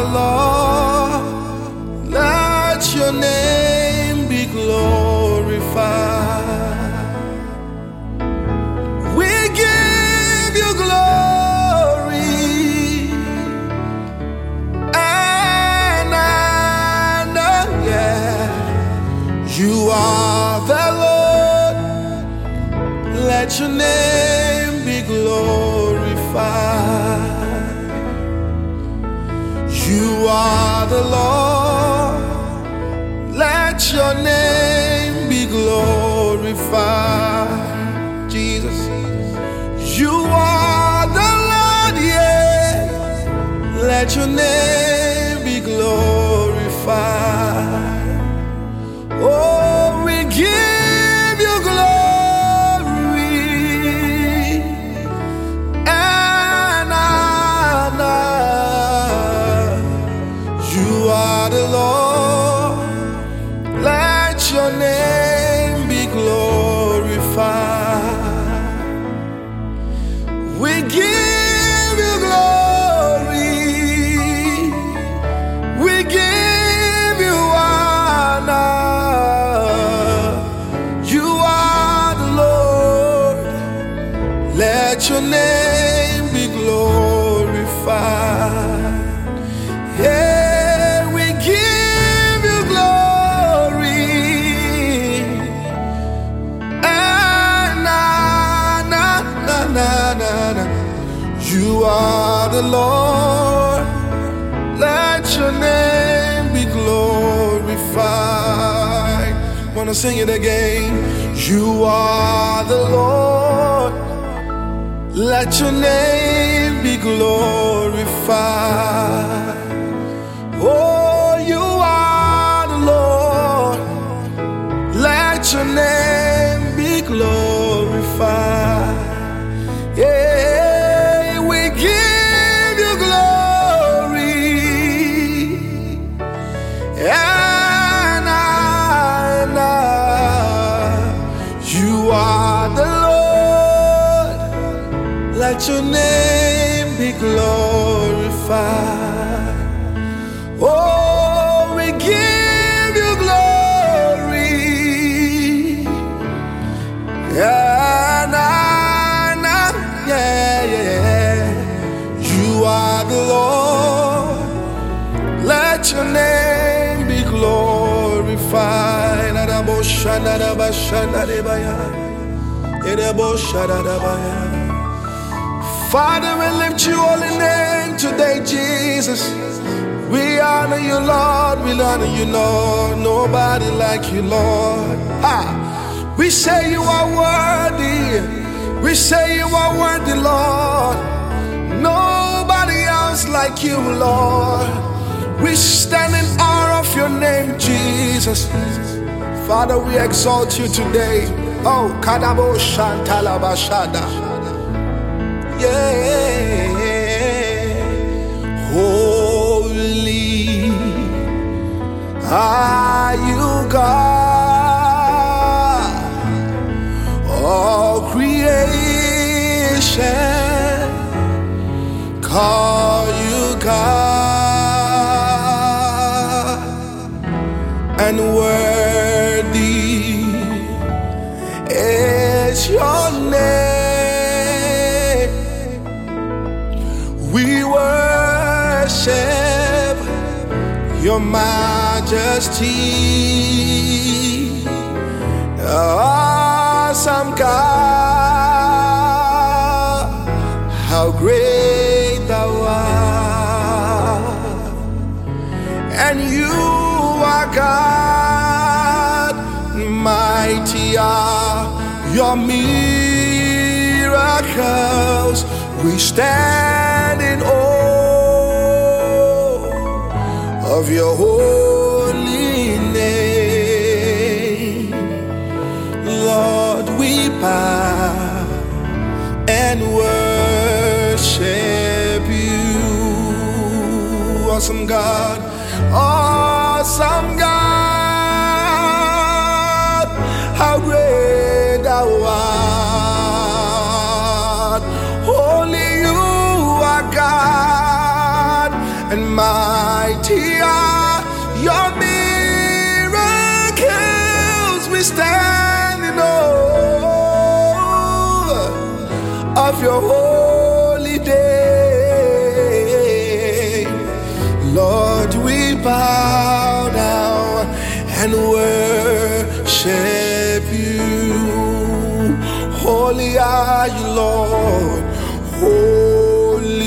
the Lord, let your name be glorified. We give you glory and honor, yeah. You are the Lord, let your name. Are the Lord. Let your name be glorified. Jesus. You are the Lord, yeah. Let your name be glorified. Wanna sing it again? You are the Lord. Let your name be glorified. Oh, you are the Lord. Let your name Let your name be glorified. Oh, we give you glory. Yeah, nah, nah, yeah, yeah. You are the Lord. Let your name be glorified. Father, we lift your holy name today, Jesus. We honor you, Lord. We honor you, Lord. Nobody like you, Lord. Ha! We say you are worthy. We say you are worthy, Lord. Nobody else like you, Lord. We stand in awe of your name, Jesus. Father, we exalt you today. Oh, Kadabo Shantalabashada. Yeah. Holy are you, God. All creation call majesty, awesome God, how great thou art, and you are God, mighty are your miracles. We stand your holy name. Lord, we bow and worship you. Awesome God, awesome God, how great thou art. Holy are you, Lord. Holy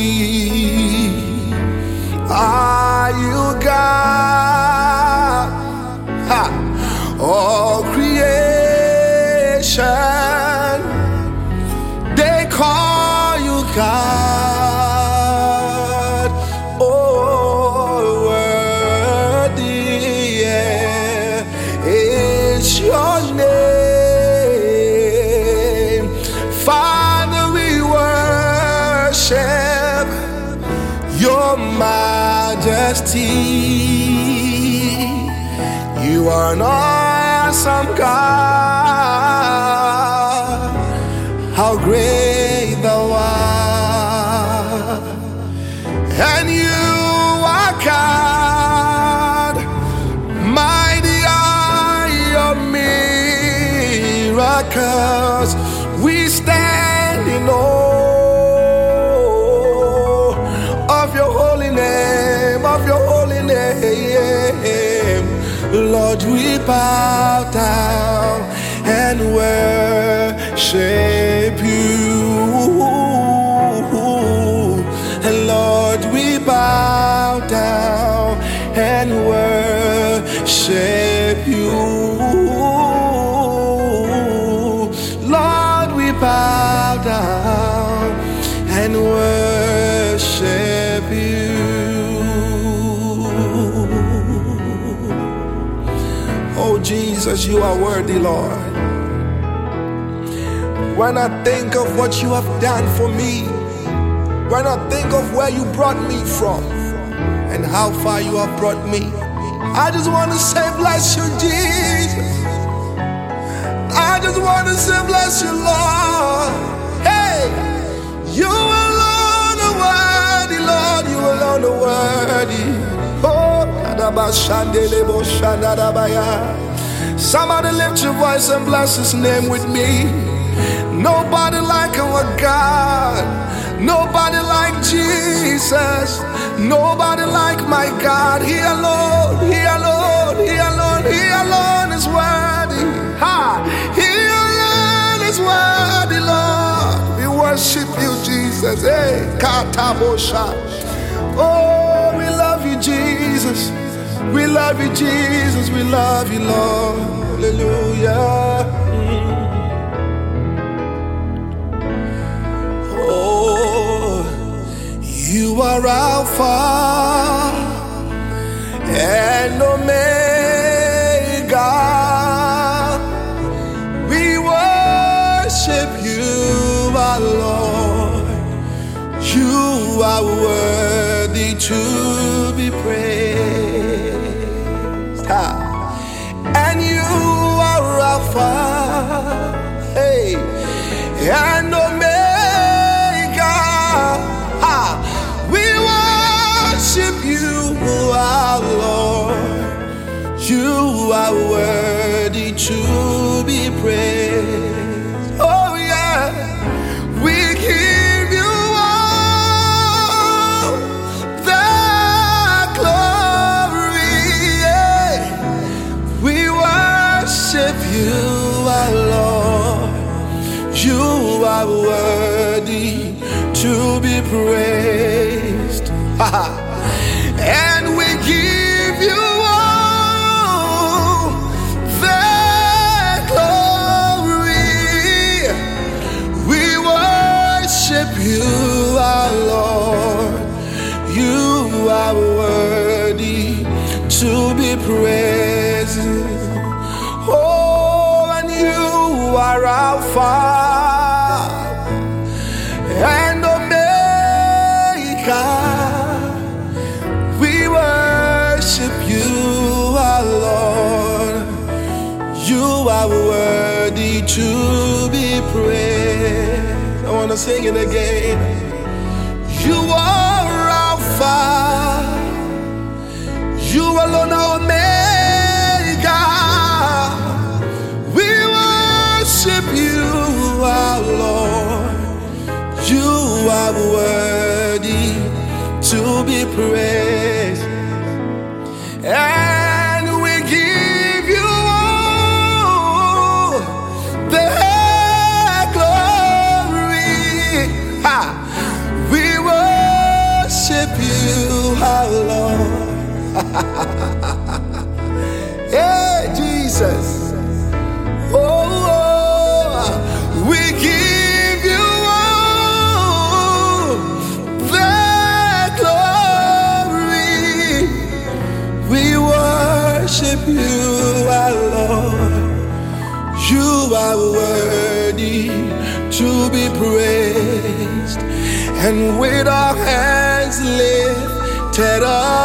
are you God. Your majesty. You are an awesome God. How great thou art. And you Lord, we bow down and worship you. And Lord, we bow down and worship you. Lord, we bow down Jesus, you are worthy, Lord. When I think of what you have done for me, when I think of where you brought me from and how far you have brought me, I just want to say, Bless you, Jesus. I just want to say, Bless you, Lord. Hey, you alone are worthy, Lord. You alone are worthy. Oh. Somebody lift your voice and bless his name with me. Nobody like our God. Nobody like Jesus. Nobody like my God. He alone, He alone, He alone, He alone is worthy. Ha! He alone is worthy, Lord. We worship you, Jesus. Hey, katabosha. Oh, we love you, Jesus. We love you, Jesus. We love you, Lord. Hallelujah. Oh, you are Alpha and Omega. We worship you, our Lord. You are worthy to You are worthy to be praised. To be praised. Oh, and you are Alpha and Omega. We worship you, our Lord. You are worthy to be praised. I want to sing it again. You are Alpha. Alone are Omega. We worship you, our Lord. You are worthy to be praised. hey, Jesus. Oh, oh, we give you all the glory. We worship you, our Lord. You are worthy to be praised. And with our hands lifted up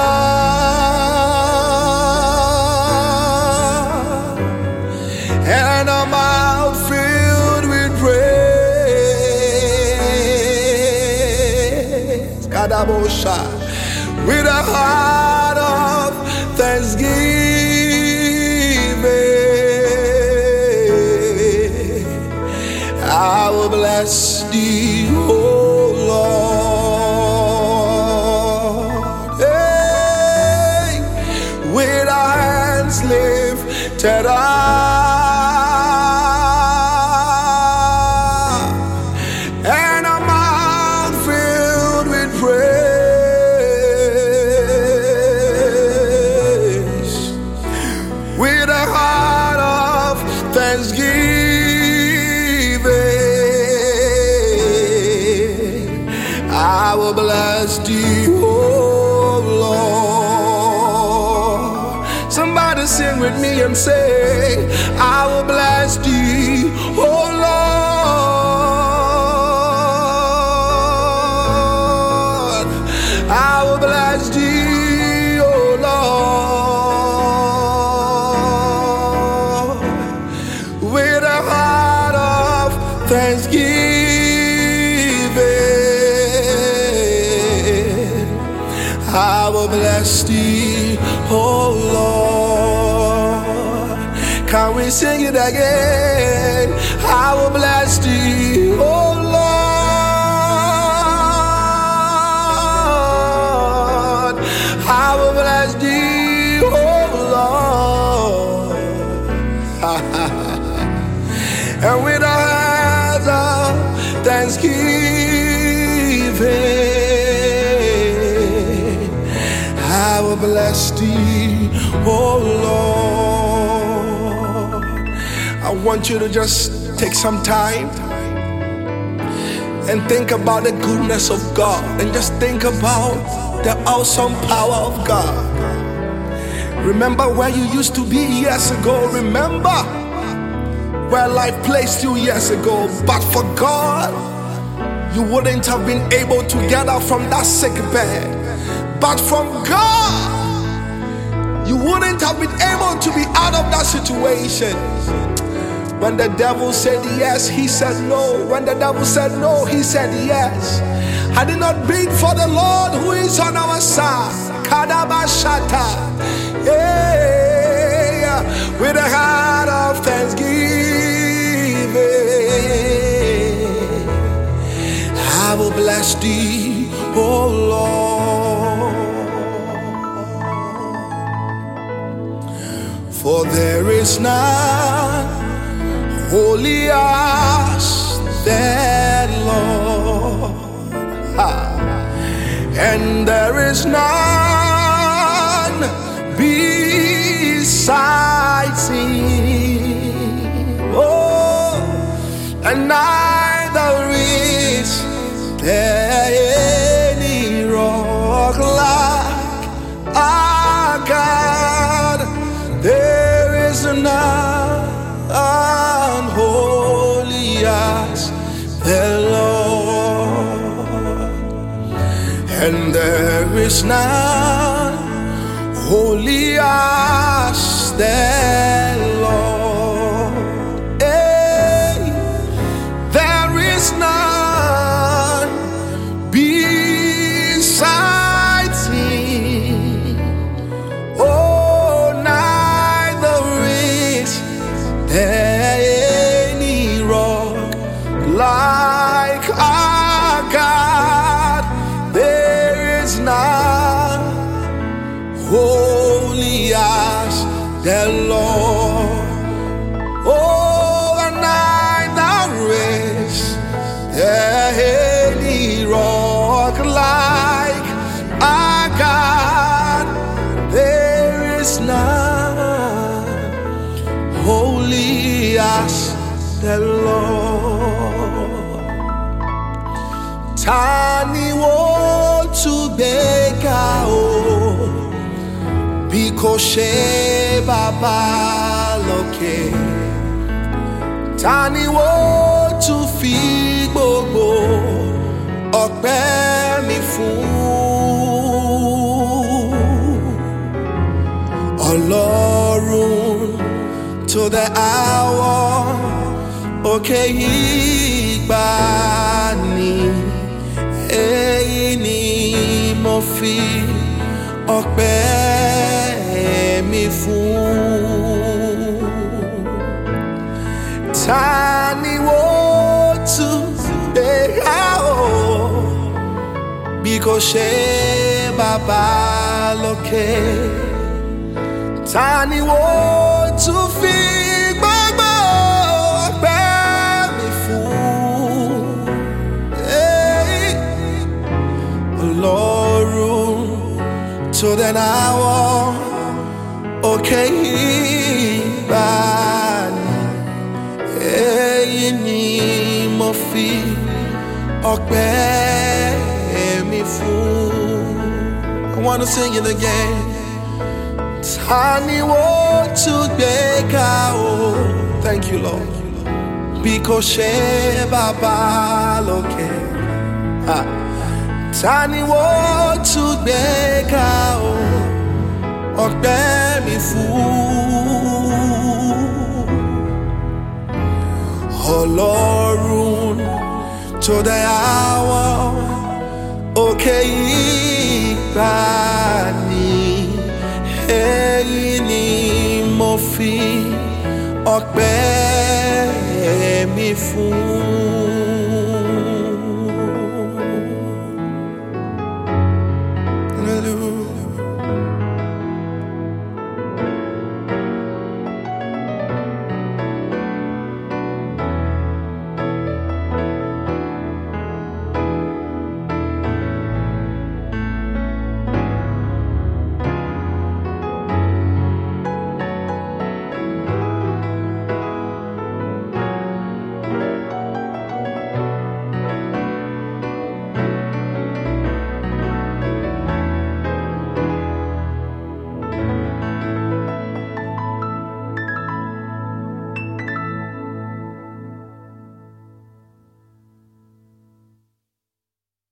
bless thee, O Lord. Somebody sing with me and say, I will bless Thee, oh Lord. Can we sing it again? I will bless thee, oh Lord. I will bless thee, oh Lord. and with oh Lord. I want you to just take some time and think about the goodness of God and just think about the awesome power of God. Remember where you used to be years ago. Remember where life placed you years ago. But for God, you wouldn't have been able to get out from that sick bed. But from God, you wouldn't have been able to be out of that situation. When the devil said yes, he said no. When the devil said no, he said yes. Had it not been for the Lord who is on our side, Kadabashata, yeah, with a heart of thanksgiving, I will bless thee, oh Lord. For there is none holy as the Lord, Ha. and there is none besides Him. Oh, and neither is there there is none the Lord. Ta ni wọ́n tún gbé o bí kò ṣe bàbá lókè? Ta ni wọ́n tún fi gbogbo ọpẹ́ mi fún? Ọlọ́run tó dá àwọ̀ òkè ìgbàanì èyí ni mo fi ọpẹ́ mi fún. Ta ni wọ́n tún gbé o bí kò ṣe bàbá lókè? Ta ni wọ́n tún fi tó dẹ̀nà àwọ̀ òkè ìgbàanì èyí ni mo fi ọpẹ́. I wanna sing it again. Ta? Thank you, Lord. Bí kò bàbá lókè. Ah. Ta ni wọ́n gbé ga o? Ọpẹ́ mi fún. Ọlọ́run tó dá àwọ̀ òkè ìgbàanì èyí ni mo fi ọpẹ́ mi fún.